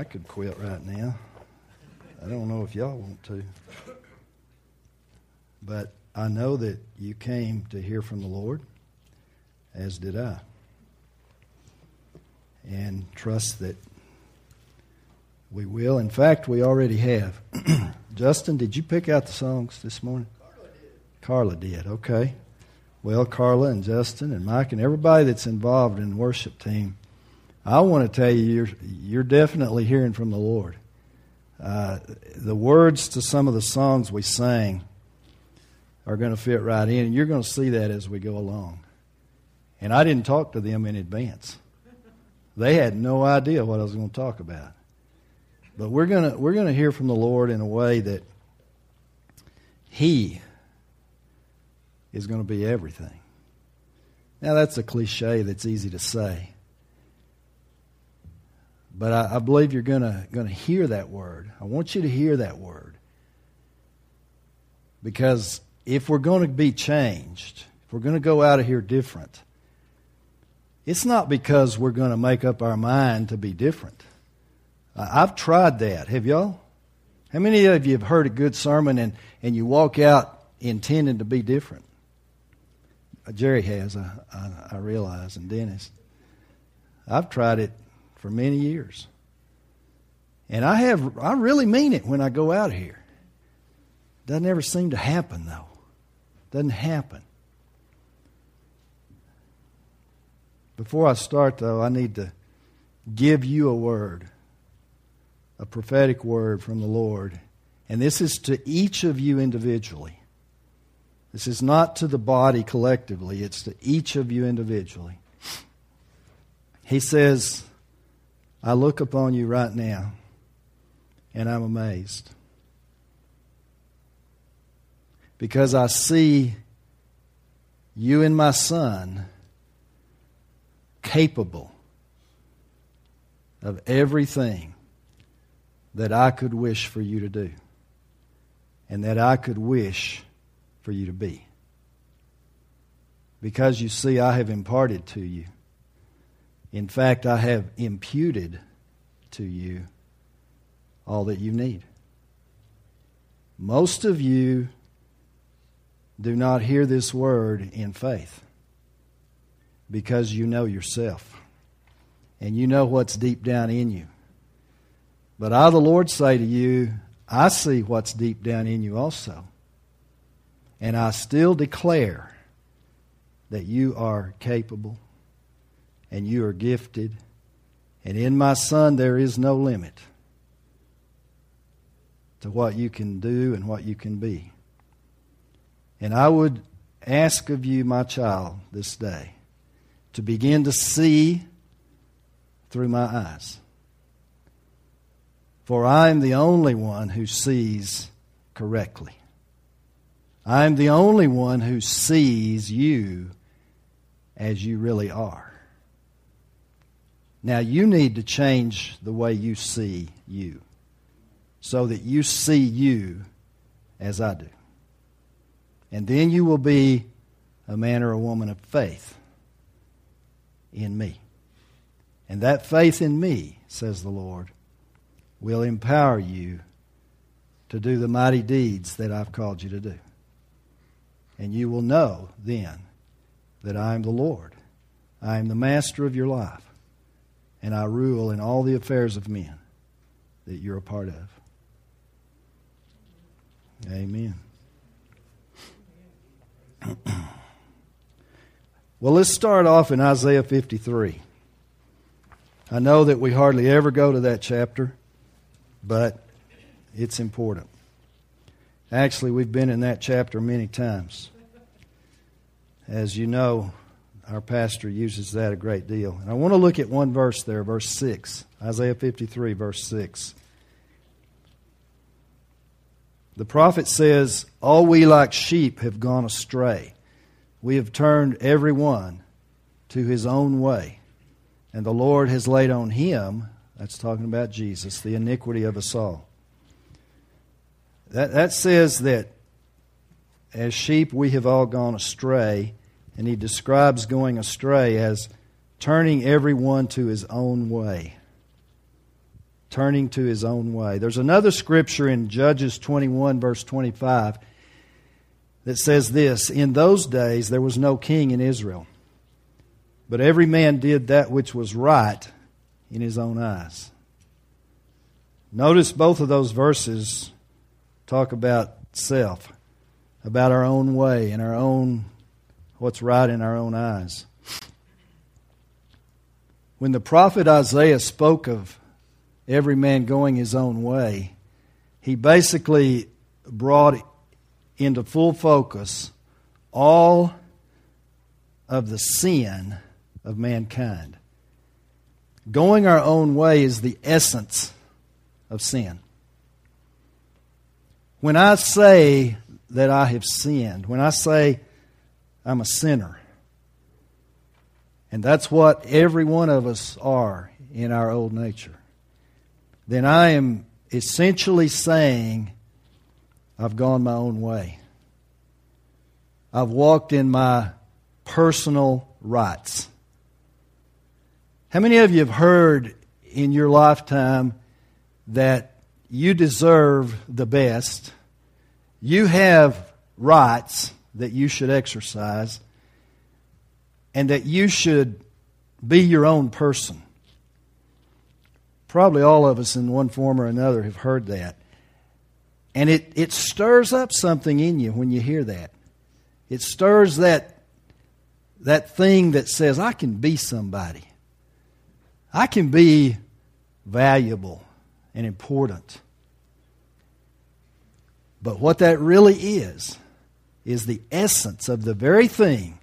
I could quit right now. I don't know if y'all want to. But I know that you came to hear from the Lord, as did I. And trust that we will. In fact, we already have. Justin, did you pick out the songs this morning? Carla did. Carla did, okay. Well, Carla and Justin and Mike and everybody that's involved in the worship team, I want to tell you, you're, you're definitely hearing from the Lord. Uh, the words to some of the songs we sang are going to fit right in, and you're going to see that as we go along. And I didn't talk to them in advance. They had no idea what I was going to talk about. But we're going to we're going to hear from the Lord in a way that he is going to be everything. Now that's a cliche that's easy to say. But I, I believe you're going to, hear that word. I want you to hear that word. Because if we're going to be changed, if we're going to go out of here different, it's not because we're going to make up our mind to be different. I've tried that. Have y'all? How many of you have heard a good sermon and, and you walk out intending to be different? Jerry has, I, I, I realize, and Dennis. I've tried it for many years. And I have I really mean it when I go out here. Doesn't ever seem to happen though. Doesn't happen. Before I start though, I need to give you a word. A prophetic word from the Lord. And this is to each of you individually. This is not to the body collectively, it's to each of you individually. He says, I look upon you right now and I'm amazed. Because I see you and my son capable of everything that I could wish for you to do and that I could wish for you to be. Because you see, I have imparted to you in fact, I have imputed to you all that you need. Most of you do not hear this word in faith because you know yourself and you know what's deep down in you. But I, the Lord, say to you, I see what's deep down in you also. And I still declare that you are capable and you are gifted. And in my son, there is no limit to what you can do and what you can be. And I would ask of you, my child, this day, to begin to see through my eyes. For I am the only one who sees correctly. I am the only one who sees you as you really are. Now you need to change the way you see you so that you see you as I do. And then you will be a man or a woman of faith in me. And that faith in me, says the Lord, will empower you to do the mighty deeds that I've called you to do. And you will know then that I am the Lord. I am the master of your life and I rule in all the affairs of men that you're a part of. Amen. well, let's start off in Isaiah 53. I know that we hardly ever go to that chapter, but it's important. Actually, we've been in that chapter many times. As you know, our pastor uses that a great deal. And I want to look at one verse there, verse 6. Isaiah 53, verse 6. The prophet says, All we like sheep have gone astray. We have turned every one to his own way. And the Lord has laid on him, that's talking about Jesus, the iniquity of us all. That, that says that as sheep we have all gone astray and he describes going astray as turning everyone to his own way. turning to his own way. There's another scripture in Judges 21, verse 25, that says this In those days there was no king in Israel, but every man did that which was right in his own eyes. Notice both of those verses talk about self, about our own way and our own, what's right in our own eyes. When the prophet Isaiah spoke of every man going his own way, he basically brought into full focus all of the sin of mankind. Going our own way is the essence of sin. When I say that I have sinned, when I say I'm a sinner, and that's what every one of us are in our old nature, then I am essentially saying I've gone my own way. I've walked in my personal rights. How many of you have heard in your lifetime that you deserve the best? You have rights that you should exercise, and that you should be your own person. Probably all of us, in one form or another, have heard that. And it, it stirs up something in you when you hear that. It stirs that, that thing that says, I can be somebody. I can be valuable and important. But what that really is, is the essence of the very thing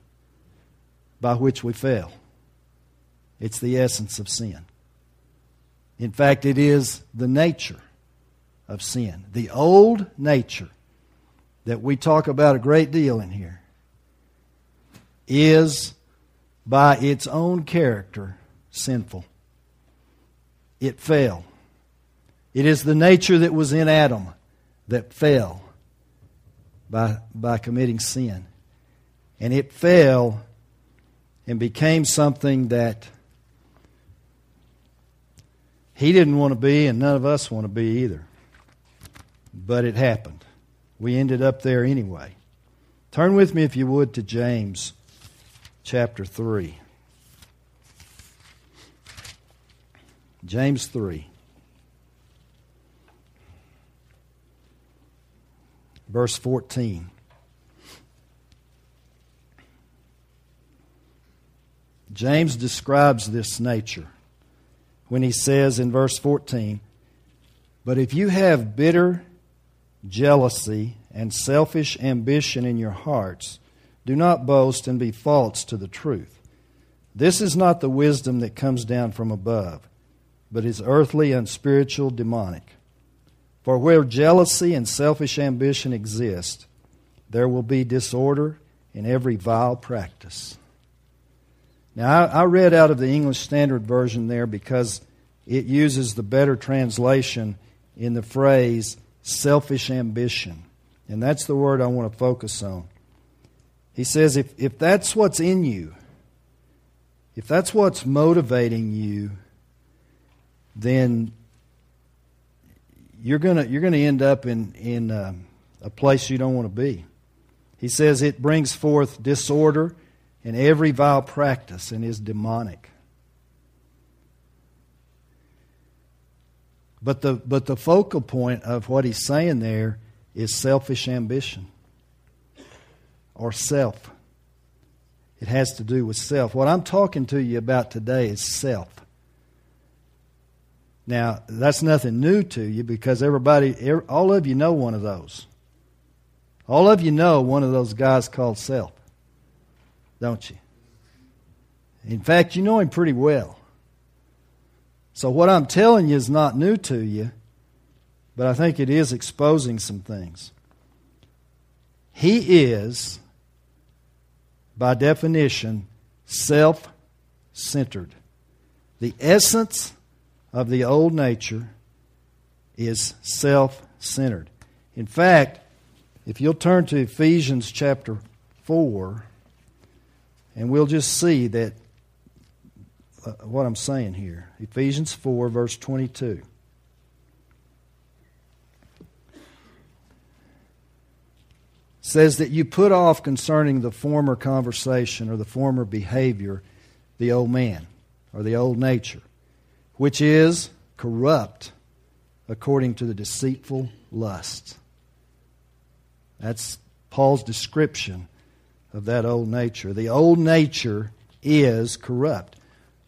by which we fell. It's the essence of sin. In fact, it is the nature of sin. The old nature that we talk about a great deal in here is, by its own character, sinful. It fell. It is the nature that was in Adam that fell by, by committing sin. And it fell and became something that he didn't want to be, and none of us want to be either. But it happened. We ended up there anyway. Turn with me, if you would, to James chapter 3. James 3. Verse 14. James describes this nature when he says in verse 14, But if you have bitter jealousy and selfish ambition in your hearts, do not boast and be false to the truth. This is not the wisdom that comes down from above, but is earthly, unspiritual, demonic. For where jealousy and selfish ambition exist, there will be disorder in every vile practice. Now, I, I read out of the English Standard Version there because it uses the better translation in the phrase selfish ambition. And that's the word I want to focus on. He says, if, if that's what's in you, if that's what's motivating you, then you're gonna you're gonna end up in in uh, a place you don't want to be. He says it brings forth disorder and every vile practice and is demonic. But the but the focal point of what he's saying there is selfish ambition or self. It has to do with self. What I'm talking to you about today is self. Now, that's nothing new to you because everybody, all of you know one of those. All of you know one of those guys called self, don't you? In fact, you know him pretty well. So, what I'm telling you is not new to you, but I think it is exposing some things. He is, by definition, self centered. The essence of the old nature is self centered. In fact, if you'll turn to Ephesians chapter 4, and we'll just see that uh, what I'm saying here. Ephesians 4, verse 22. says that you put off concerning the former conversation or the former behavior the old man or the old nature which is corrupt according to the deceitful lust. That's Paul's description of that old nature. The old nature is corrupt.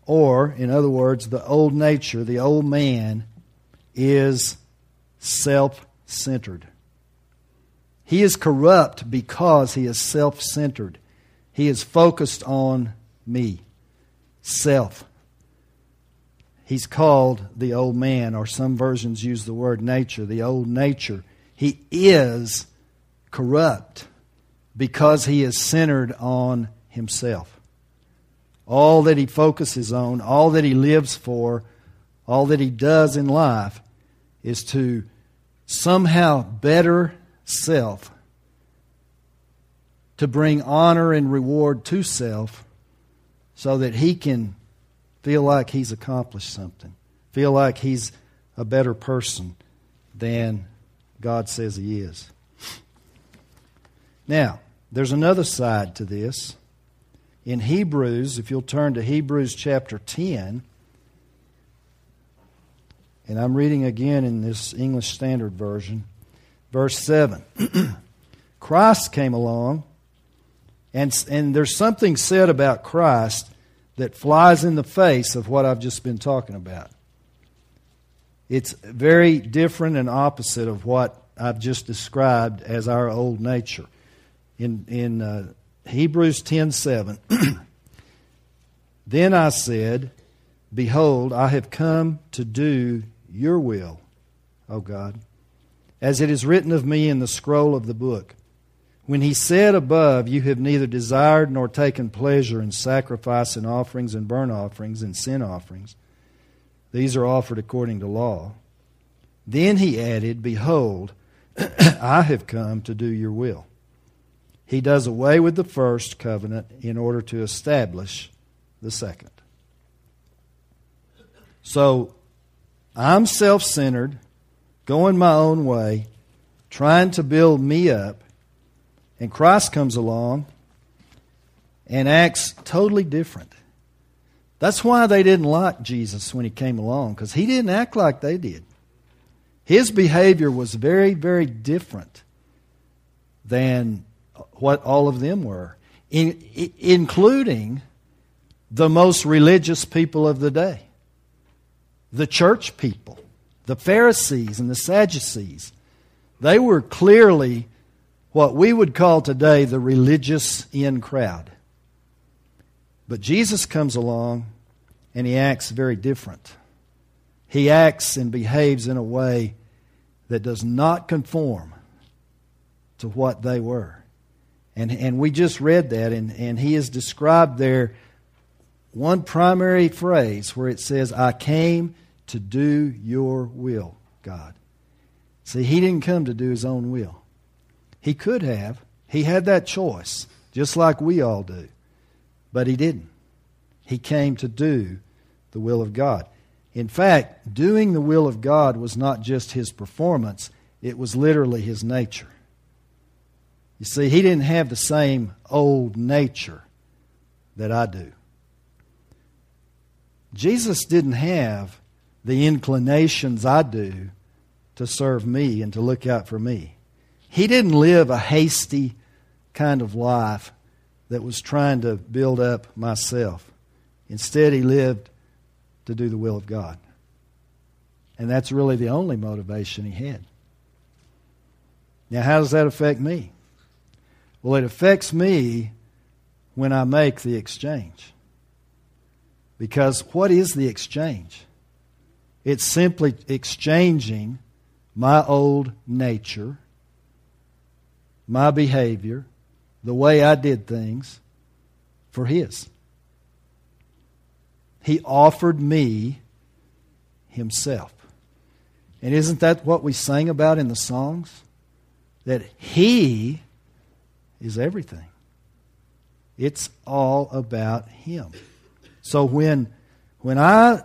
Or, in other words, the old nature, the old man, is self centered. He is corrupt because he is self centered. He is focused on me, self. He's called the old man, or some versions use the word nature, the old nature. He is corrupt because he is centered on himself. All that he focuses on, all that he lives for, all that he does in life is to somehow better self, to bring honor and reward to self so that he can feel like he's accomplished something, feel like he's a better person than God says he is. Now, there's another side to this. In Hebrews, if you'll turn to Hebrews chapter 10, and I'm reading again in this English Standard Version. Verse 7 Christ came along, and, and there's something said about Christ that flies in the face of what I've just been talking about. It's very different and opposite of what I've just described as our old nature. In, in uh, Hebrews 10:7, then I said, Behold, I have come to do your will, O God as it is written of me in the scroll of the book. When he said above, You have neither desired nor taken pleasure in sacrifice and offerings and burnt offerings and sin offerings, these are offered according to law. Then he added, Behold, I have come to do your will. He does away with the first covenant in order to establish the second. So I'm self centered going my own way, trying to build me up, and Christ comes along and acts totally different. That's why they didn't like Jesus when he came along, because he didn't act like they did. His behavior was very, very different than what all of them were, in, including the most religious people of the day, the church people the Pharisees and the Sadducees, they were clearly what we would call today the religious in crowd. But Jesus comes along and he acts very different. He acts and behaves in a way that does not conform to what they were. And, and we just read that, and, and he is described there one primary phrase where it says, I came to do your will, God. See, he didn't come to do his own will. He could have. He had that choice, just like we all do. But he didn't. He came to do the will of God. In fact, doing the will of God was not just his performance, it was literally his nature. You see, he didn't have the same old nature that I do. Jesus didn't have the inclinations I do to serve me and to look out for me. He didn't live a hasty kind of life that was trying to build up myself. Instead, he lived to do the will of God. And that's really the only motivation he had. Now, how does that affect me? Well, it affects me when I make the exchange. Because what is the exchange? It's simply exchanging my old nature, my behavior, the way I did things, for His. He offered me Himself. And isn't that what we sang about in the songs? That He is everything. It's all about Him. So when, when I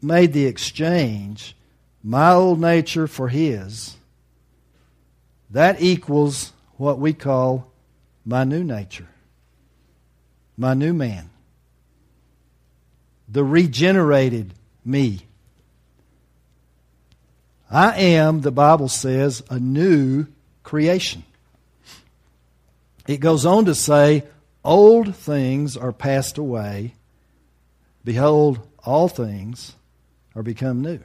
made the exchange, my old nature for his, that equals what we call my new nature, my new man, the regenerated me. I am, the Bible says, a new creation. It goes on to say, Old things are passed away. Behold, all things are become new.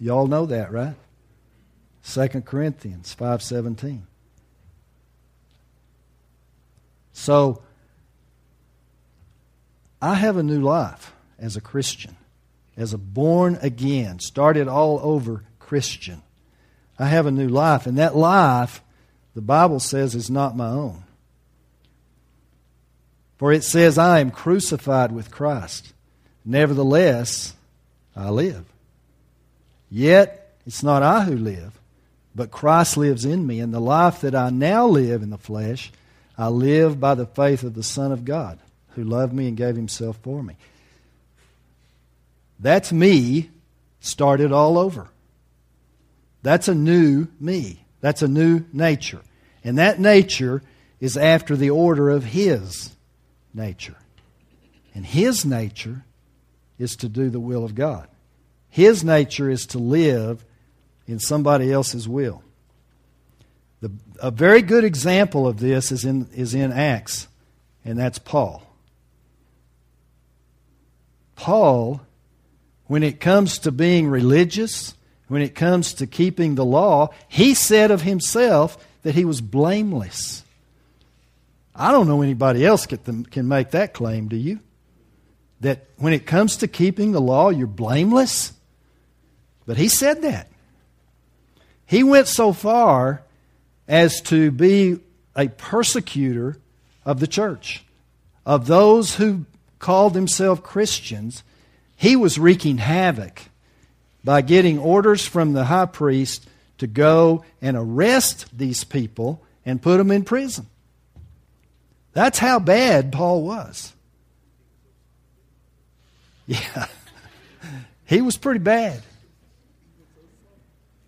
You all know that, right? 2 Corinthians 5:17. So I have a new life as a Christian, as a born again, started all over Christian. I have a new life, and that life, the Bible says, is not my own. For it says, I am crucified with Christ. Nevertheless, I live. Yet, it's not I who live, but Christ lives in me. And the life that I now live in the flesh, I live by the faith of the Son of God who loved me and gave himself for me. That's me started all over. That's a new me. That's a new nature. And that nature is after the order of his nature. And his nature is to do the will of God. His nature is to live in somebody else's will. The, a very good example of this is in, is in Acts, and that's Paul. Paul, when it comes to being religious, when it comes to keeping the law, he said of himself that he was blameless. I don't know anybody else the, can make that claim, do you? That when it comes to keeping the law, you're blameless? But he said that. He went so far as to be a persecutor of the church, of those who called themselves Christians, he was wreaking havoc by getting orders from the high priest to go and arrest these people and put them in prison. That's how bad Paul was. Yeah. he was pretty bad.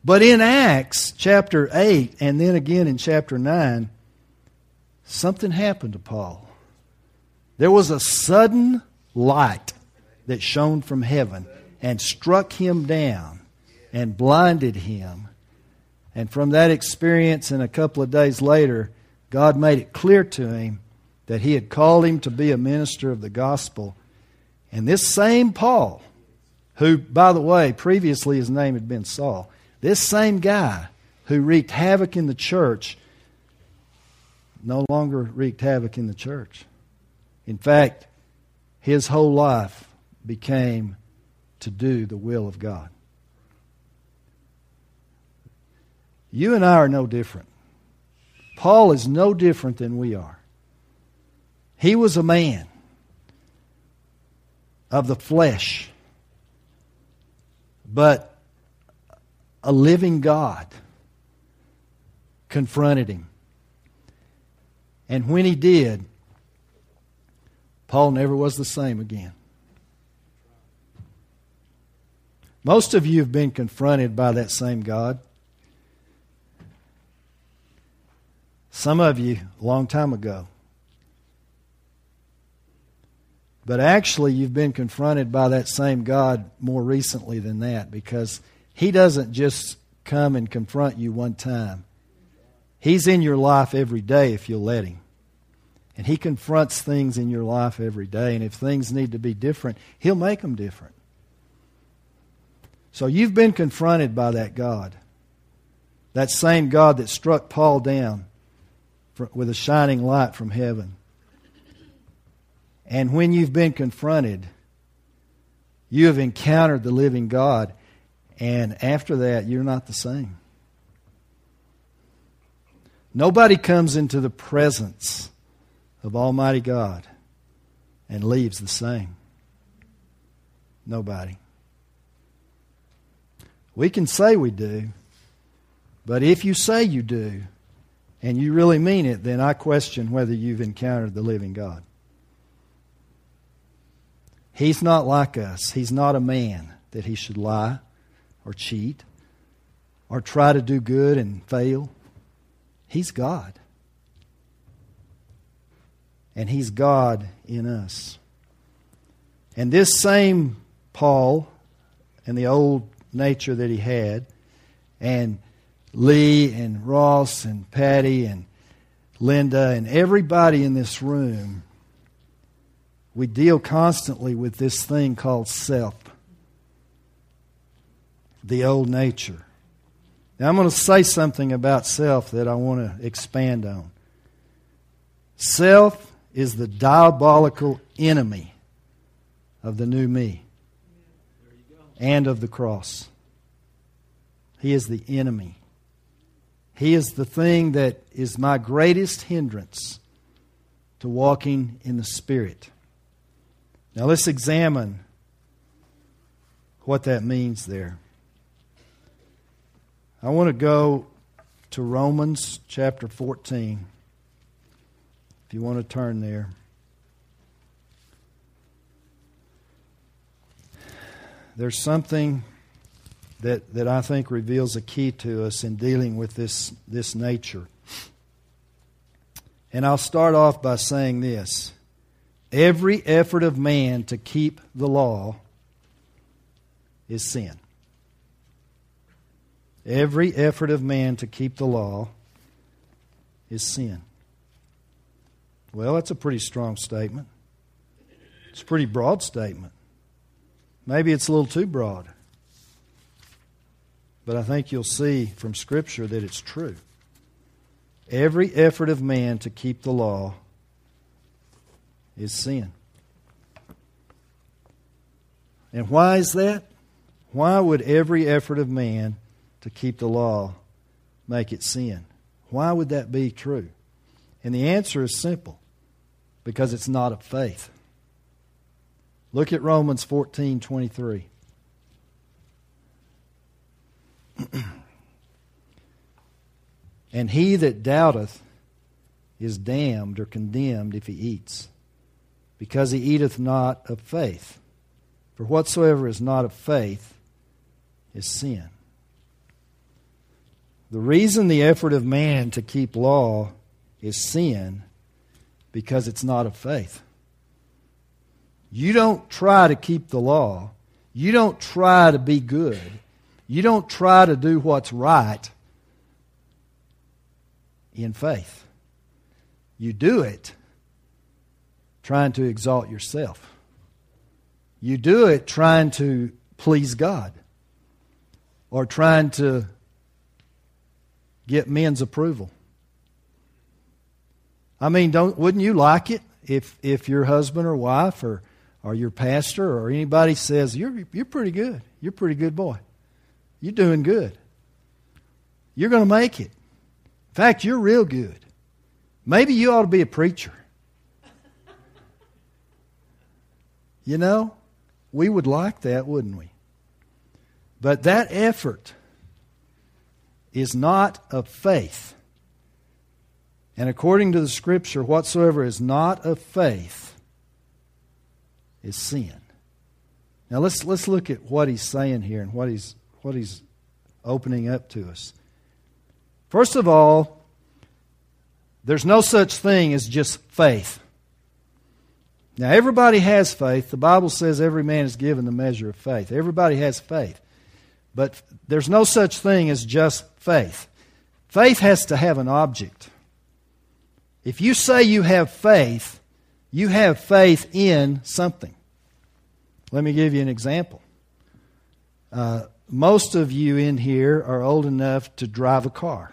But in Acts chapter 8 and then again in chapter 9, something happened to Paul. There was a sudden light that shone from heaven and struck him down and blinded him. And from that experience, and a couple of days later, God made it clear to him that He had called him to be a minister of the gospel. And this same Paul, who, by the way, previously his name had been Saul, this same guy who wreaked havoc in the church no longer wreaked havoc in the church. In fact, his whole life became to do the will of God. You and I are no different. Paul is no different than we are. He was a man of the flesh, but a living God confronted him. And when he did, Paul never was the same again. Most of you have been confronted by that same God. Some of you a long time ago. But actually, you've been confronted by that same God more recently than that because He doesn't just come and confront you one time. He's in your life every day if you'll let Him. And He confronts things in your life every day. And if things need to be different, He'll make them different. So you've been confronted by that God. That same God that struck Paul down with a shining light from heaven. And when you've been confronted, you have encountered the living God. And after that, you're not the same. Nobody comes into the presence of Almighty God and leaves the same? Nobody. We can say we do, but if you say you do and you really mean it, then I question whether you've encountered the living God. He's not like us. He's not a man that he should lie or cheat. or try to do good and fail. He's God. And He's God in us. And this same Paul and the old nature that he had, and Lee and Ross and Patty and Linda and everybody in this room, we deal constantly with this thing called self, the old nature. Now, I'm going to say something about self that I want to expand on. Self is the diabolical enemy of the new me and of the cross. He is the enemy. He is the thing that is my greatest hindrance to walking in the Spirit. Now let's examine what that means there. I want to go to Romans chapter 14. If you want to turn there. There's something that, that I think reveals a key to us in dealing with this, this nature. And I'll start off by saying this every effort of man to keep the law is sin. Every effort of man to keep the law is sin. Well, that's a pretty strong statement. It's a pretty broad statement. Maybe it's a little too broad. But I think you'll see from Scripture that it's true. Every effort of man to keep the law is sin. And why is that? Why would every effort of man to keep the law make it sin? Why would that be true? And the answer is simple because it's not of faith. Look at Romans 14 23. and he that doubteth is damned or condemned if he eats, because he eateth not of faith. For whatsoever is not of faith is sin. The reason the effort of man to keep law is sin because it's not of faith. You don't try to keep the law. You don't try to be good. You don't try to do what's right in faith. You do it trying to exalt yourself. You do it trying to please God or trying to get men's approval. I mean, don't wouldn't you like it if if your husband or wife or or your pastor or anybody says you're you're pretty good. You're a pretty good boy. You're doing good. You're going to make it. In fact, you're real good. Maybe you ought to be a preacher. You know, we would like that, wouldn't we? But that effort is not of faith. And according to the Scripture, whatsoever is not of faith is sin. Now let's, let's look at what he's saying here and what he's, what he's opening up to us. First of all, there's no such thing as just faith. Now, everybody has faith. The Bible says every man is given the measure of faith. Everybody has faith. But there's no such thing as just faith. Faith has to have an object. If you say you have faith, you have faith in something. Let me give you an example. Uh, most of you in here are old enough to drive a car.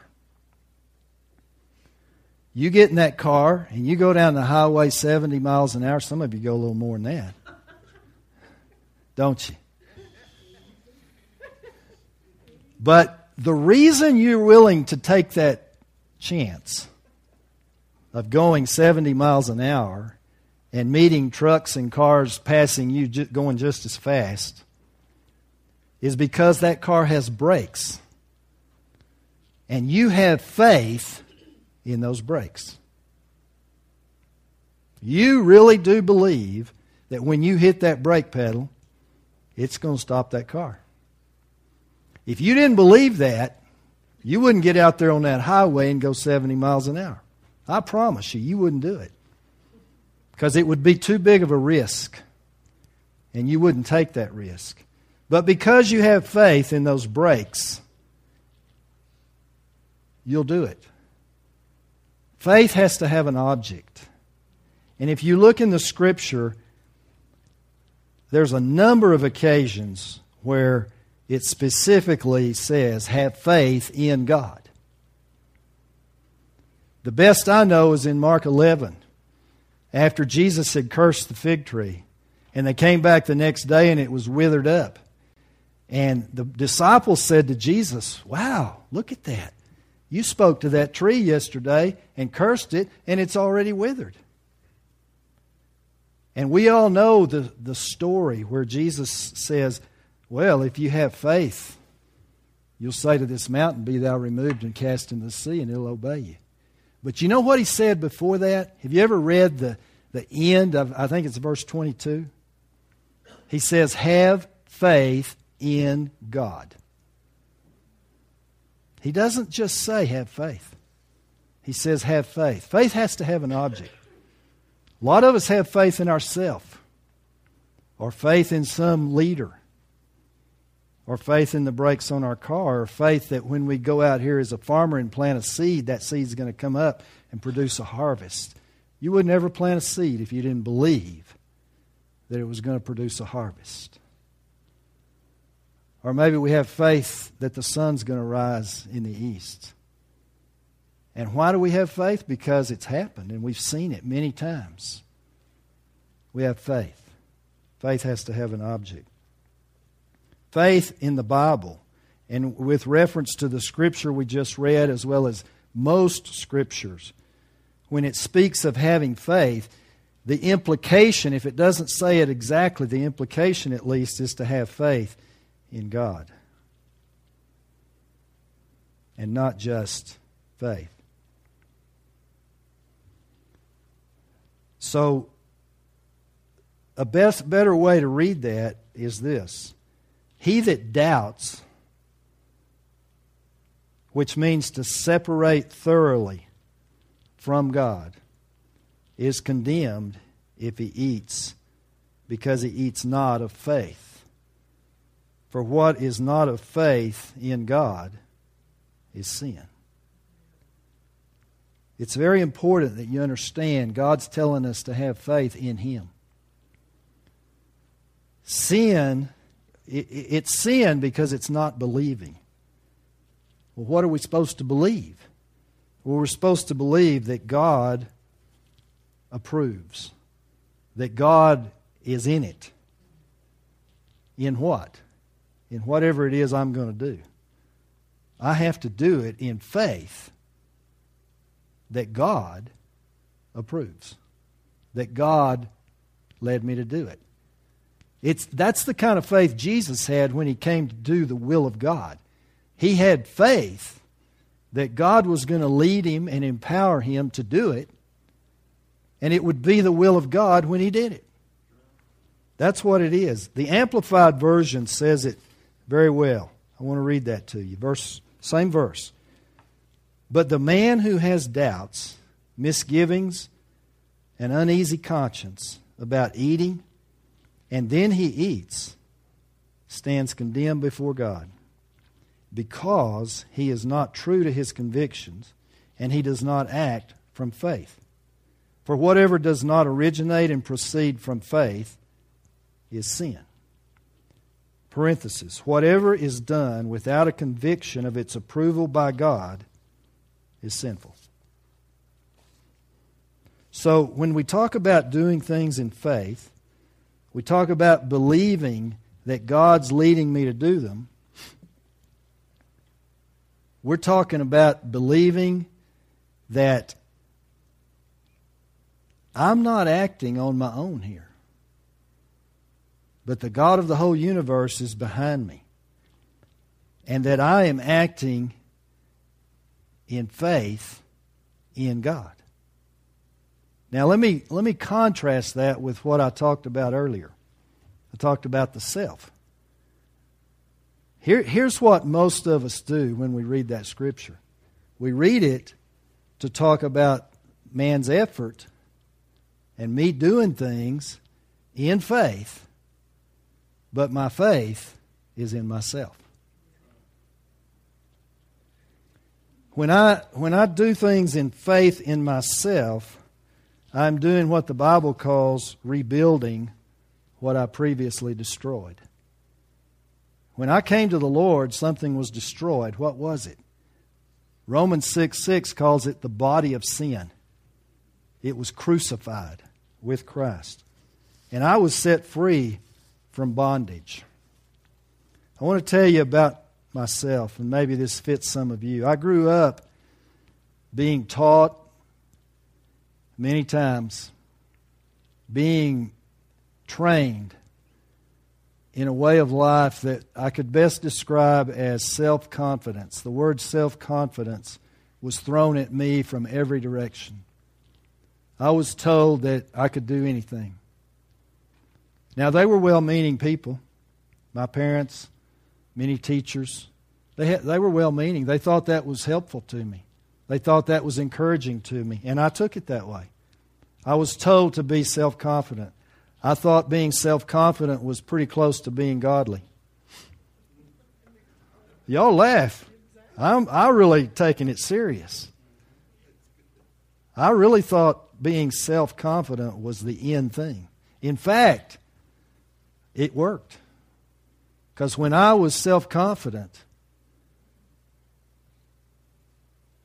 You get in that car and you go down the highway 70 miles an hour. Some of you go a little more than that. Don't you? But the reason you're willing to take that chance of going 70 miles an hour and meeting trucks and cars passing you going just as fast is because that car has brakes. And you have faith in those brakes. You really do believe that when you hit that brake pedal, it's going to stop that car. If you didn't believe that, You wouldn't get out there on that highway and go 70 miles an hour. I promise you, you wouldn't do it. Because it would be too big of a risk. And you wouldn't take that risk. But because you have faith in those brakes, you'll do it. Faith has to have an object. And if you look in the scripture, there's a number of occasions where it specifically says, have faith in God. The best I know is in Mark 11, after Jesus had cursed the fig tree, and they came back the next day and it was withered up. And the disciples said to Jesus, Wow, look at that. You spoke to that tree yesterday and cursed it, and it's already withered. And we all know the, the story where Jesus says, well, if you have faith, you'll say to this mountain, Be thou removed and cast into the sea, and it'll obey you. But you know what he said before that? Have you ever read the, the end of, I think it's verse 22? He says, Have faith in God. He doesn't just say, Have faith. He says, Have faith. Faith has to have an object. A lot of us have faith in ourselves or faith in some leader or faith in the brakes on our car, or faith that when we go out here as a farmer and plant a seed, that seed is going to come up and produce a harvest. You would never plant a seed if you didn't believe that it was going to produce a harvest. Or maybe we have faith that the sun's going to rise in the east. And why do we have faith? Because it's happened and we've seen it many times. We have faith. Faith has to have an object faith in the Bible. And with reference to the scripture we just read, as well as most scriptures, when it speaks of having faith, the implication, if it doesn't say it exactly, the implication at least is to have faith in God. And not just faith. So, a best, better way to read that is this he that doubts, which means to separate thoroughly from God, is condemned if he eats, because he eats not of faith. For what is not of faith in God is sin. It's very important that you understand God's telling us to have faith in Him. Sin it, it's sin because it's not believing. Well, what are we supposed to believe? Well, we're supposed to believe that God approves, that God is in it. In what? In whatever it is I'm going to do. I have to do it in faith that God approves, that God led me to do it. It's, that's the kind of faith Jesus had when he came to do the will of God. He had faith that God was going to lead him and empower him to do it, and it would be the will of God when he did it. That's what it is. The Amplified Version says it very well. I want to read that to you. Verse, same verse. But the man who has doubts, misgivings, and uneasy conscience about eating, and then he eats, stands condemned before God because he is not true to his convictions and he does not act from faith. For whatever does not originate and proceed from faith is sin. Parenthesis, whatever is done without a conviction of its approval by God is sinful. So when we talk about doing things in faith, we talk about believing that God's leading me to do them. We're talking about believing that I'm not acting on my own here, but the God of the whole universe is behind me, and that I am acting in faith in God. Now let me let me contrast that with what I talked about earlier. I talked about the self. Here, here's what most of us do when we read that scripture we read it to talk about man's effort and me doing things in faith, but my faith is in myself. When I, when I do things in faith in myself, I'm doing what the Bible calls rebuilding what I previously destroyed. When I came to the Lord, something was destroyed. What was it? Romans 6 6 calls it the body of sin. It was crucified with Christ. And I was set free from bondage. I want to tell you about myself, and maybe this fits some of you. I grew up being taught many times, being trained in a way of life that I could best describe as self confidence. The word self confidence was thrown at me from every direction. I was told that I could do anything. Now, they were well meaning people. My parents, many teachers, they, had, they were well meaning. They thought that was helpful to me, they thought that was encouraging to me, and I took it that way. I was told to be self confident. I thought being self confident was pretty close to being godly. Y'all laugh. I'm I really taking it serious. I really thought being self confident was the end thing. In fact, it worked. Because when I was self confident,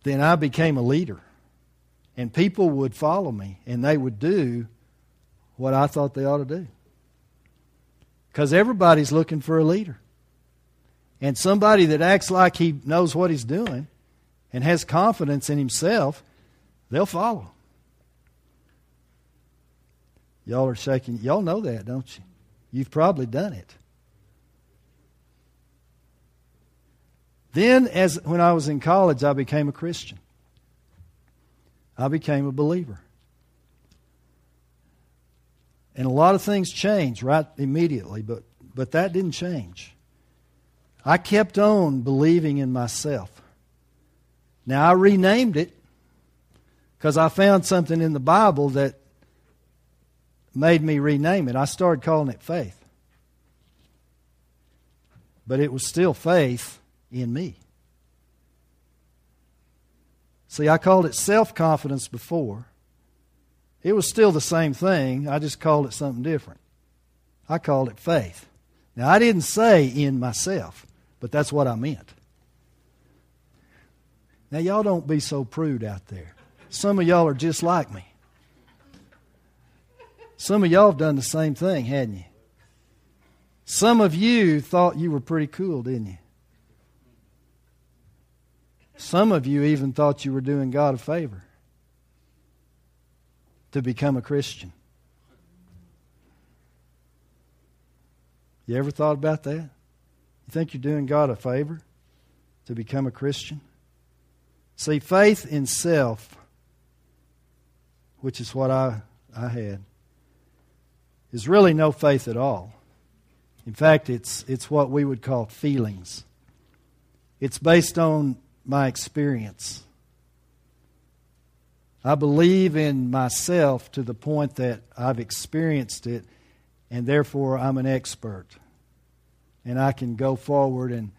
then I became a leader. And people would follow me and they would do what I thought they ought to do. Because everybody's looking for a leader. And somebody that acts like he knows what he's doing and has confidence in himself, they'll follow. Y'all are shaking. Y'all know that, don't you? You've probably done it. Then, as when I was in college, I became a Christian. I became a believer. And a lot of things changed right immediately, but, but that didn't change. I kept on believing in myself. Now, I renamed it because I found something in the Bible that made me rename it. I started calling it faith. But it was still faith in me. See, I called it self confidence before. It was still the same thing. I just called it something different. I called it faith. Now, I didn't say in myself, but that's what I meant. Now, y'all don't be so prude out there. Some of y'all are just like me. Some of y'all have done the same thing, hadn't you? Some of you thought you were pretty cool, didn't you? Some of you even thought you were doing God a favor to become a Christian. You ever thought about that? You think you're doing God a favor to become a Christian? See, faith in self, which is what I, I had, is really no faith at all. In fact, it's, it's what we would call feelings. It's based on my experience. I believe in myself to the point that I've experienced it, and therefore I'm an expert. And I can go forward and,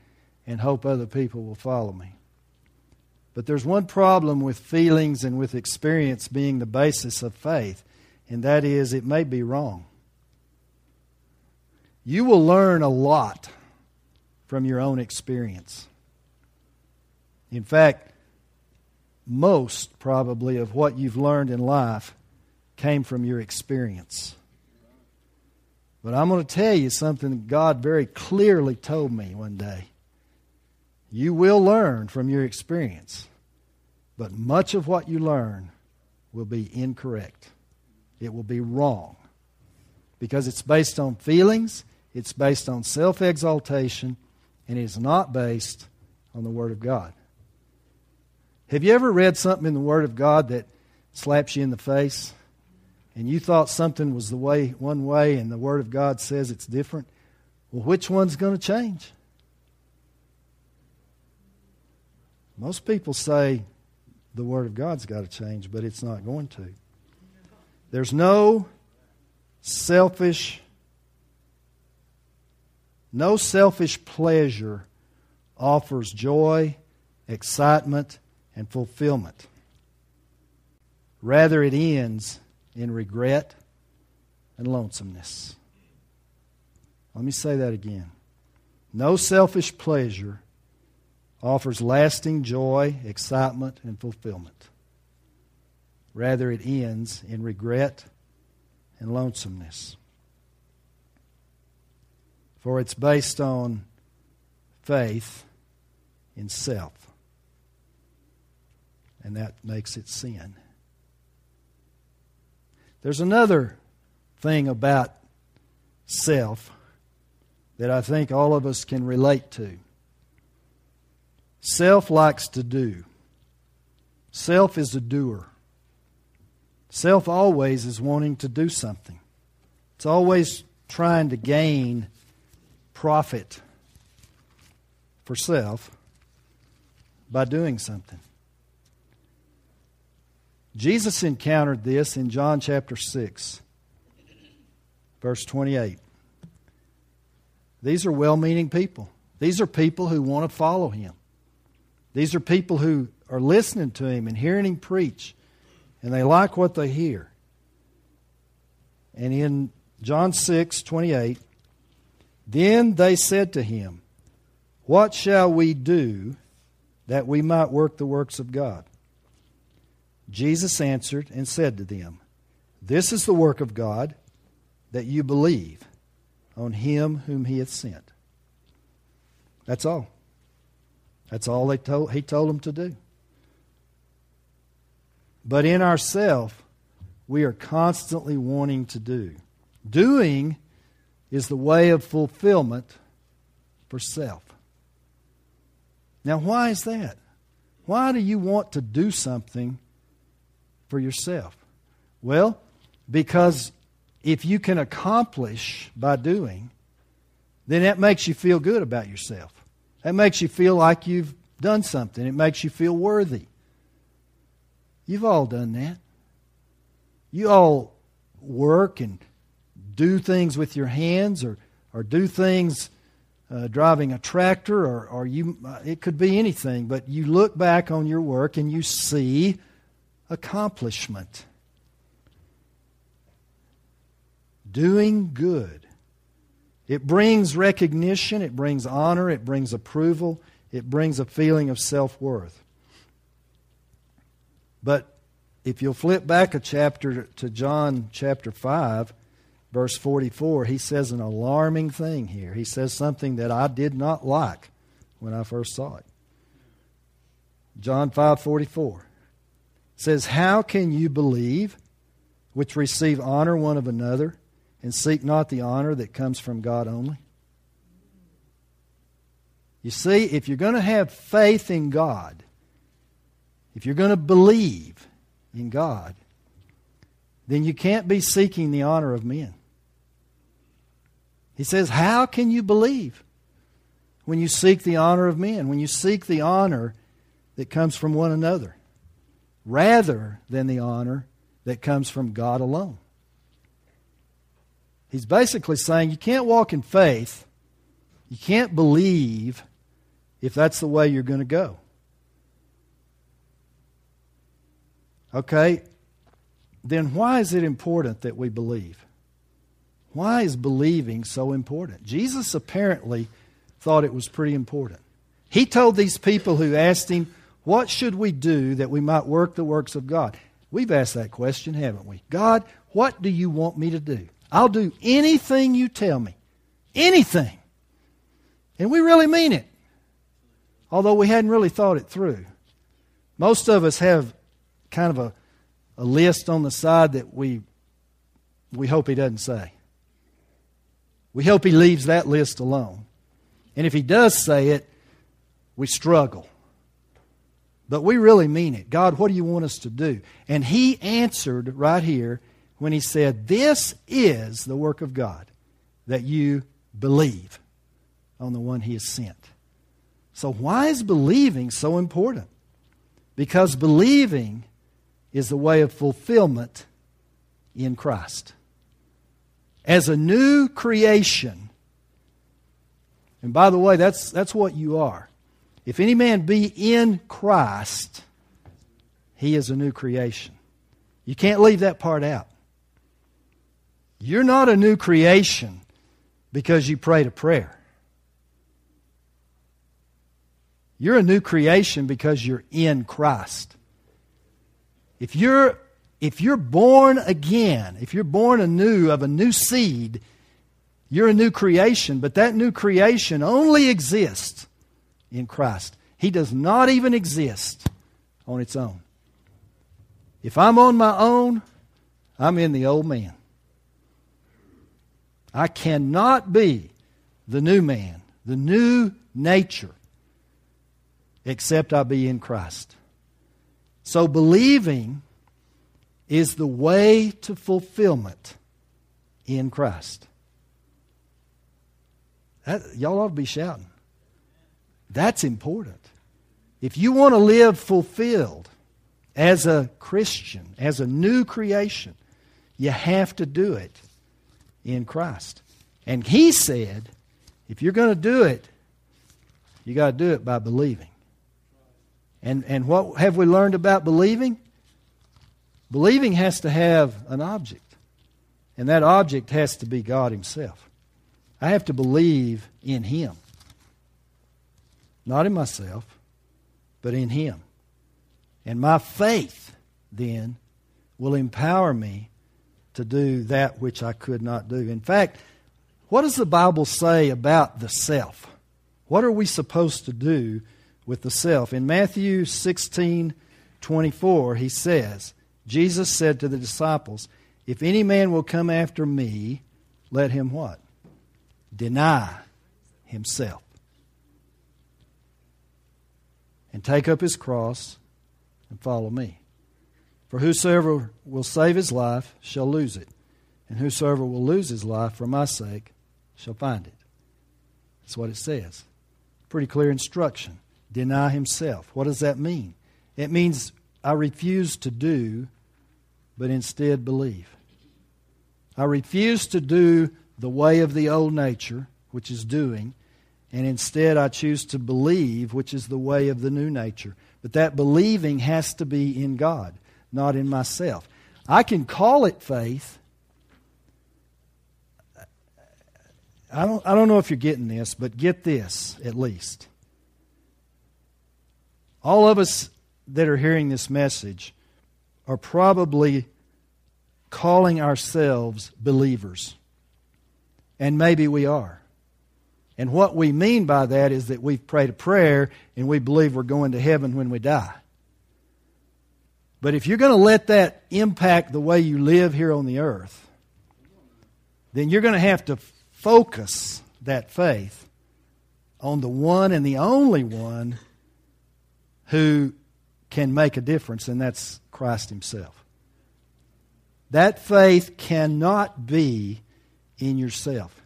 and hope other people will follow me. But there's one problem with feelings and with experience being the basis of faith, and that is it may be wrong. You will learn a lot from your own experience. In fact, most probably of what you've learned in life came from your experience. But I'm going to tell you something God very clearly told me one day. You will learn from your experience, but much of what you learn will be incorrect. It will be wrong because it's based on feelings, it's based on self exaltation, and it is not based on the Word of God. Have you ever read something in the Word of God that slaps you in the face? And you thought something was the way one way and the Word of God says it's different? Well, which one's going to change? Most people say the Word of God's got to change, but it's not going to. There's no selfish, no selfish pleasure offers joy, excitement, and fulfillment. Rather, it ends in regret and lonesomeness. Let me say that again. No selfish pleasure offers lasting joy, excitement, and fulfillment. Rather, it ends in regret and lonesomeness. For it's based on faith in self. And that makes it sin. There's another thing about self that I think all of us can relate to. Self likes to do. Self is a doer. Self always is wanting to do something. It's always trying to gain profit for self by doing something. Jesus encountered this in John chapter 6, verse 28. These are well meaning people. These are people who want to follow him. These are people who are listening to him and hearing him preach, and they like what they hear. And in John 6 28, then they said to him, What shall we do that we might work the works of God? Jesus answered and said to them, This is the work of God, that you believe on him whom he hath sent. That's all. That's all they told, he told them to do. But in ourself, we are constantly wanting to do. Doing is the way of fulfillment for self. Now, why is that? Why do you want to do something for yourself? Well, because if you can accomplish by doing, then that makes you feel good about yourself. That makes you feel like you've done something. It makes you feel worthy. You've all done that. You all work and do things with your hands or, or do things uh, driving a tractor or, or you, uh, it could be anything, but you look back on your work and you see accomplishment. Doing good. It brings recognition, it brings honor, it brings approval, it brings a feeling of self worth. But if you'll flip back a chapter to John chapter 5, verse 44, he says an alarming thing here. He says something that I did not like when I first saw it. John 5:44 says, "How can you believe which receive honor one of another and seek not the honor that comes from God only?" You see, if you're going to have faith in God, if you're going to believe in God, then you can't be seeking the honor of men. He says, How can you believe when you seek the honor of men, when you seek the honor that comes from one another, rather than the honor that comes from God alone? He's basically saying you can't walk in faith, you can't believe if that's the way you're going to go. Okay, then why is it important that we believe? Why is believing so important? Jesus apparently thought it was pretty important. He told these people who asked him, What should we do that we might work the works of God? We've asked that question, haven't we? God, what do you want me to do? I'll do anything you tell me. Anything. And we really mean it. Although we hadn't really thought it through. Most of us have kind of a, a list on the side that we, we hope he doesn't say. We hope he leaves that list alone. And if he does say it, we struggle. But we really mean it. God, what do you want us to do? And he answered right here when he said, This is the work of God, that you believe on the one he has sent. So, why is believing so important? Because believing is the way of fulfillment in Christ. As a new creation, and by the way, that's, that's what you are. If any man be in Christ, he is a new creation. You can't leave that part out. You're not a new creation because you prayed a prayer. You're a new creation because you're in Christ. If you're if you're born again, if you're born anew of a new seed, you're a new creation, but that new creation only exists in Christ. He does not even exist on its own. If I'm on my own, I'm in the old man. I cannot be the new man, the new nature, except I be in Christ. So believing is the way to fulfillment in Christ. That, y'all ought to be shouting. That's important. If you want to live fulfilled as a Christian, as a new creation, you have to do it in Christ. And he said, if you're going to do it, you got to do it by believing. And, and what have we learned about believing? Believing has to have an object, and that object has to be God Himself. I have to believe in Him. Not in myself, but in Him. And my faith then will empower me to do that which I could not do. In fact, what does the Bible say about the self? What are we supposed to do with the self? In Matthew 16 24, he says, Jesus said to the disciples, If any man will come after me, let him what? Deny himself. And take up his cross and follow me. For whosoever will save his life shall lose it, and whosoever will lose his life for my sake shall find it. That's what it says. Pretty clear instruction. Deny himself. What does that mean? It means I refuse to do but instead believe. I refuse to do the way of the old nature, which is doing, and instead I choose to believe, which is the way of the new nature. But that believing has to be in God, not in myself. I can call it faith. I don't, I don't know if you're getting this, but get this at least. All of us that are hearing this message are probably calling ourselves believers. And maybe we are. And what we mean by that is that we've prayed a prayer and we believe we're going to heaven when we die. But if you're going to let that impact the way you live here on the earth, then you're going to have to focus that faith on the one and the only one who can make a difference, and that's Christ Himself. That faith cannot be in yourself.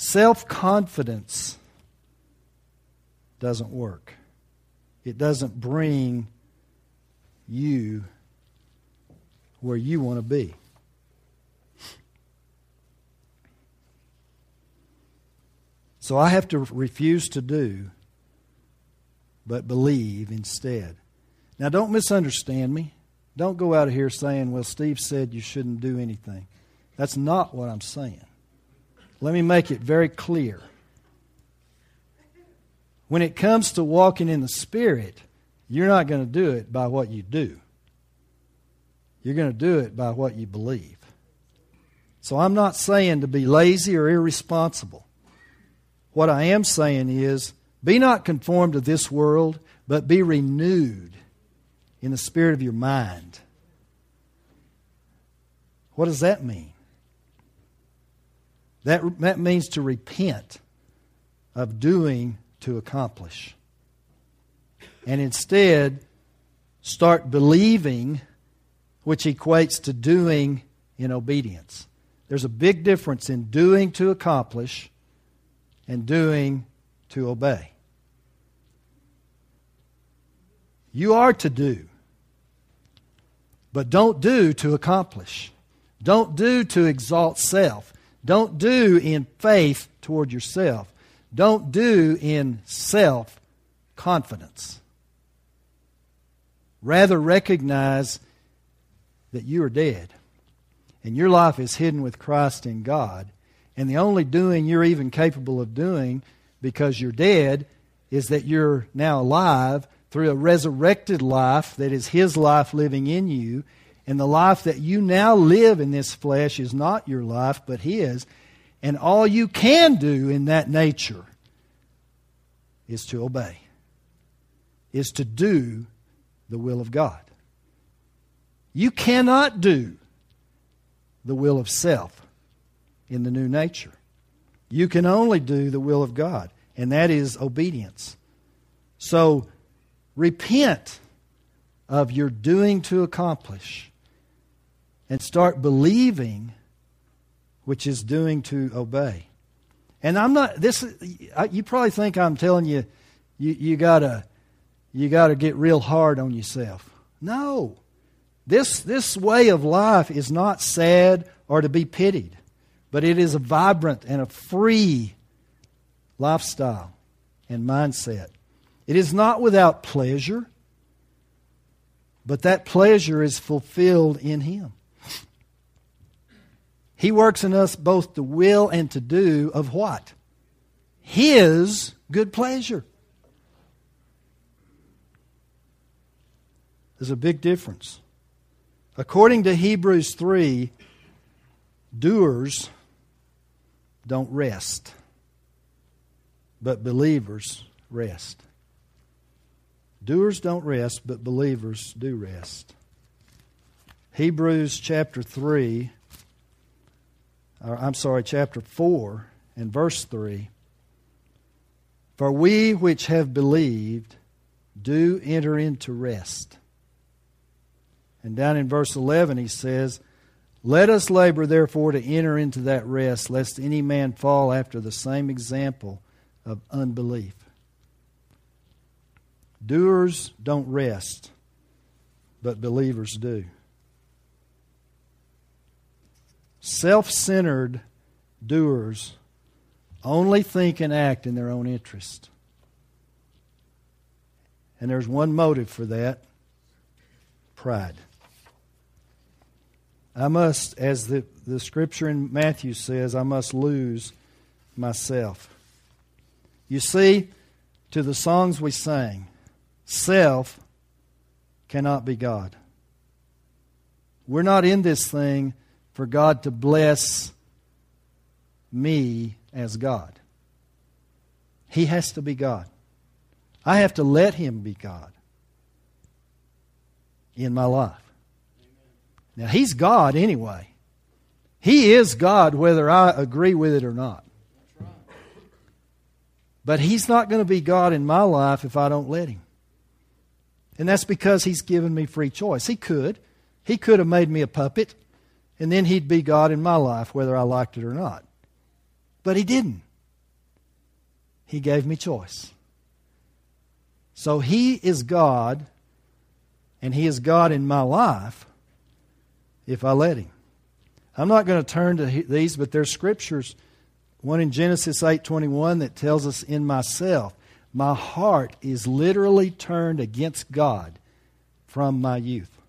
Self confidence doesn't work, it doesn't bring you where you want to be. So I have to refuse to do, but believe instead. Now, don't misunderstand me. Don't go out of here saying, well, Steve said you shouldn't do anything. That's not what I'm saying. Let me make it very clear. When it comes to walking in the Spirit, you're not going to do it by what you do. You're going to do it by what you believe. So I'm not saying to be lazy or irresponsible. What I am saying is be not conformed to this world, but be renewed in the spirit of your mind. What does that mean? That, that means to repent of doing to accomplish. And instead, start believing, which equates to doing in obedience. There's a big difference in doing to accomplish and doing to obey. You are to do. But don't do to accomplish. Don't do to exalt self. Don't do in faith toward yourself. Don't do in self confidence. Rather, recognize that you are dead and your life is hidden with Christ in God. And the only doing you're even capable of doing because you're dead is that you're now alive through a resurrected life that is His life living in you. And the life that you now live in this flesh is not your life, but His. And all you can do in that nature is to obey, is to do the will of God. You cannot do the will of self in the new nature. You can only do the will of God, and that is obedience. So repent of your doing to accomplish and start believing, which is doing to obey. And I'm not this. You probably think I'm telling you, you, you gotta, you gotta get real hard on yourself. No, this, this way of life is not sad or to be pitied, but it is a vibrant and a free lifestyle and mindset. It is not without pleasure, but that pleasure is fulfilled in Him. He works in us both to will and to do of what? His good pleasure. There's a big difference. According to Hebrews 3, doers don't rest, but believers rest. Doers don't rest, but believers do rest. Hebrews chapter 3, or I'm sorry, chapter 4 and verse 3. For we which have believed do enter into rest. And down in verse 11, he says, Let us labor, therefore, to enter into that rest, lest any man fall after the same example of unbelief. Doers don't rest, but believers do. Self centered doers only think and act in their own interest. And there's one motive for that pride. I must, as the, the scripture in Matthew says, I must lose myself. You see, to the songs we sang, self cannot be God. We're not in this thing for God to bless me as God. He has to be God. I have to let Him be God in my life. Now, He's God anyway. He is God whether I agree with it or not. But He's not going to be God in my life if I don't let Him. And that's because He's given me free choice. He could. He could have made me a puppet, and then He'd be God in my life whether I liked it or not. But He didn't. He gave me choice. So He is God, and He is God in my life if I let him. I'm not going to turn to these, but there's scriptures. One in Genesis 8:21 that tells us in myself, my heart is literally turned against God from my youth.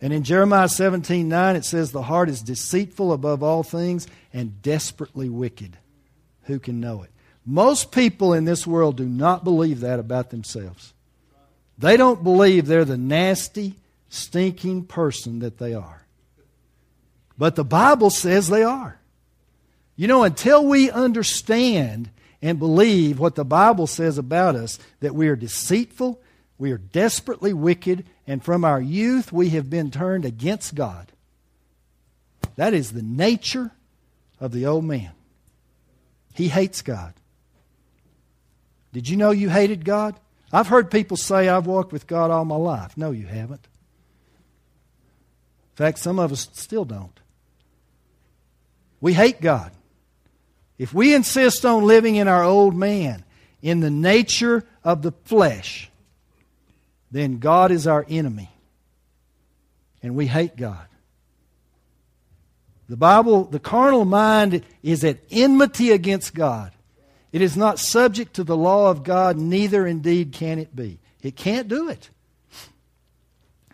And in Jeremiah 17:9 it says the heart is deceitful above all things and desperately wicked. Who can know it? Most people in this world do not believe that about themselves. They don't believe they're the nasty, stinking person that they are. But the Bible says they are. You know, until we understand and believe what the Bible says about us, that we are deceitful, we are desperately wicked, and from our youth we have been turned against God. That is the nature of the old man. He hates God. Did you know you hated God? I've heard people say, I've walked with God all my life. No, you haven't In fact, some of us still don't. We hate God. If we insist on living in our old man, in the nature of the flesh, then God is our enemy. And we hate God. The Bible, the carnal mind is at enmity against God. It is not subject to the law of God, neither indeed can it be. It can't do it.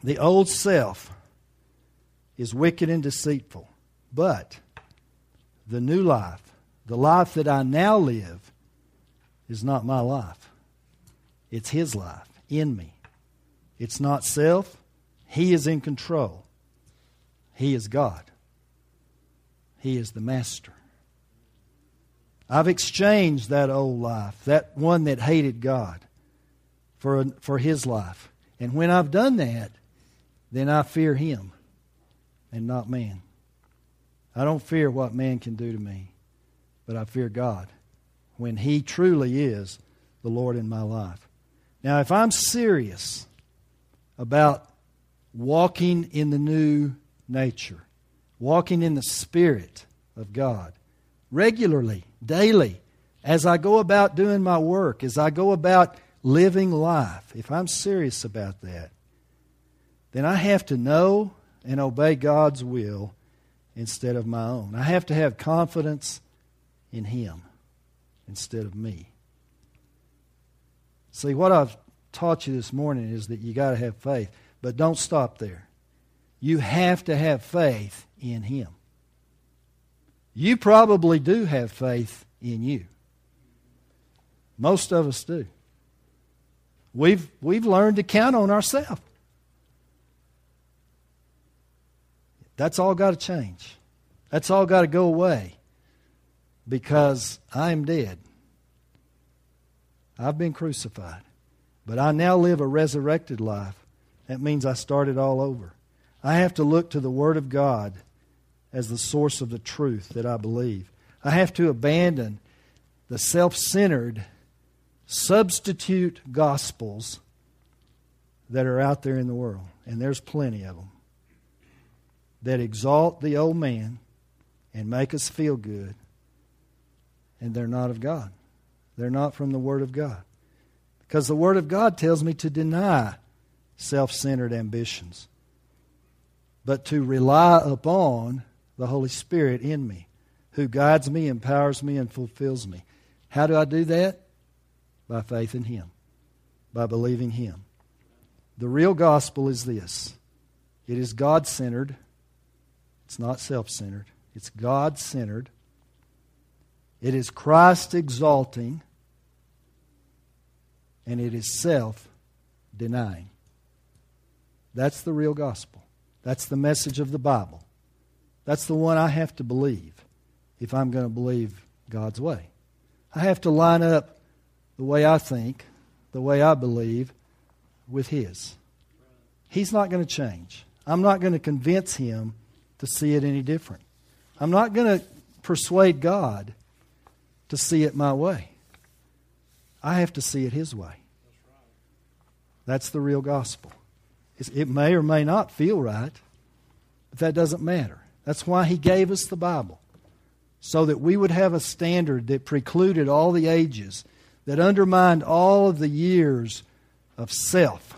The old self is wicked and deceitful. But the new life, the life that I now live, is not my life. It's His life in me. It's not self. He is in control. He is God. He is the master. I've exchanged that old life, that one that hated God, for, for His life. And when I've done that, then I fear Him and not man. I don't fear what man can do to me, but I fear God when He truly is the Lord in my life. Now, if I'm serious about walking in the new nature, walking in the Spirit of God, regularly, daily, as I go about doing my work, as I go about living life, if I'm serious about that, then I have to know and obey God's will instead of my own. I have to have confidence in Him instead of me. See, what I've taught you this morning is that you got to have faith, but don't stop there. You have to have faith in Him. You probably do have faith in you. Most of us do. We've, we've learned to count on ourselves. That's all got to change. That's all got to go away because I'm dead. I've been crucified. But I now live a resurrected life. That means I started all over. I have to look to the Word of God as the source of the truth that I believe. I have to abandon the self centered substitute gospels that are out there in the world. And there's plenty of them that exalt the old man and make us feel good, and they're not of God. They're not from the Word of God. Because the Word of God tells me to deny self centered ambitions, but to rely upon the Holy Spirit in me, who guides me, empowers me, and fulfills me. How do I do that? By faith in Him, by believing Him. The real gospel is this it is God centered, it's not self centered, it's God centered, it is Christ exalting, and it is self denying. That's the real gospel. That's the message of the Bible. That's the one I have to believe if I'm going to believe God's way. I have to line up the way I think, the way I believe, with His. He's not going to change. I'm not going to convince Him to see it any different. I'm not going to persuade God to see it my way. I have to see it His way. That's the real gospel. It may or may not feel right, but that doesn't matter. That's why He gave us the Bible, so that we would have a standard that precluded all the ages, that undermined all of the years of self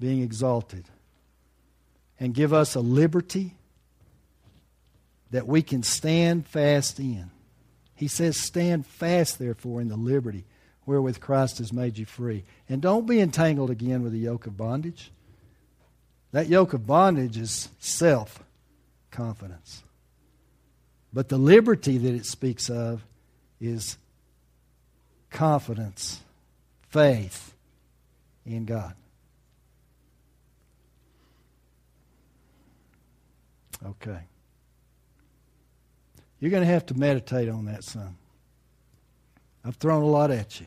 being exalted, and give us a liberty that we can stand fast in. He says, Stand fast, therefore, in the liberty wherewith Christ has made you free. And don't be entangled again with the yoke of bondage. That yoke of bondage is self confidence. But the liberty that it speaks of is confidence, faith in God. Okay. You're going to have to meditate on that, son. I've thrown a lot at you.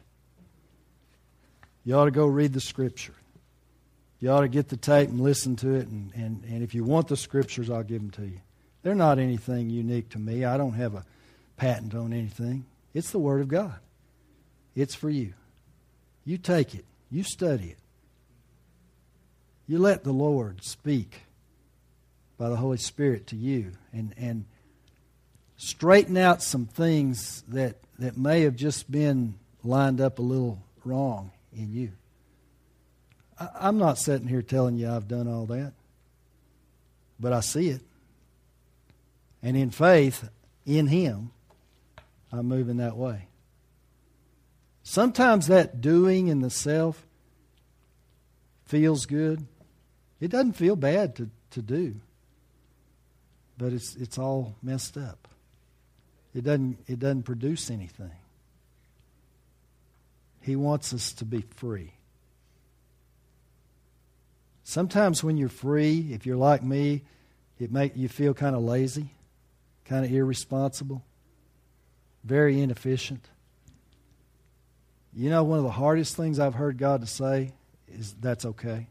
You ought to go read the scripture. You ought to get the tape and listen to it. And, and, and if you want the scriptures, I'll give them to you. They're not anything unique to me. I don't have a patent on anything. It's the Word of God. It's for you. You take it, you study it. You let the Lord speak by the Holy Spirit to you and, and straighten out some things that, that may have just been lined up a little wrong in you. I'm not sitting here telling you I've done all that, but I see it. And in faith, in Him, I'm moving that way. Sometimes that doing in the self feels good. It doesn't feel bad to, to do, but it's, it's all messed up. It doesn't, it doesn't produce anything. He wants us to be free. Sometimes when you're free, if you're like me, it make you feel kind of lazy, kind of irresponsible, very inefficient. You know, one of the hardest things I've heard God to say is that's okay.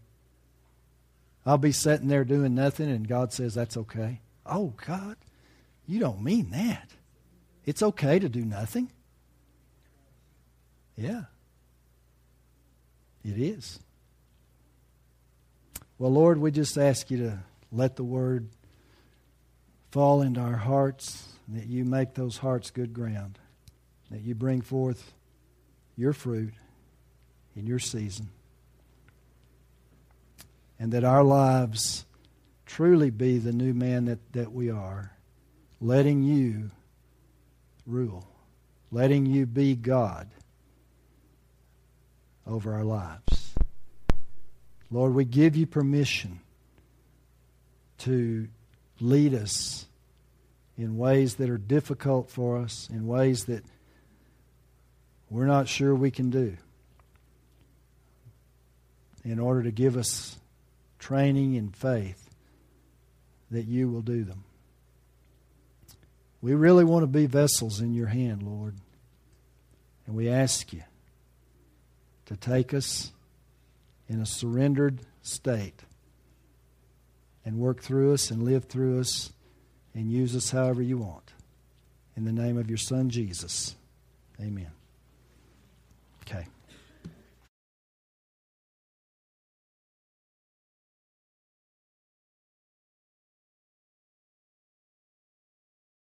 I'll be sitting there doing nothing, and God says that's okay. Oh, God, you don't mean that. It's okay to do nothing. Yeah, it is. Well, Lord, we just ask you to let the word fall into our hearts, that you make those hearts good ground, that you bring forth your fruit in your season, and that our lives truly be the new man that, that we are, letting you rule, letting you be God over our lives. Lord, we give you permission to lead us in ways that are difficult for us, in ways that we're not sure we can do, in order to give us training in faith that you will do them. We really want to be vessels in your hand, Lord. And we ask you to take us in a surrendered state and work through us and live through us and use us however you want. In the name of your Son, Jesus. Amen. Okay.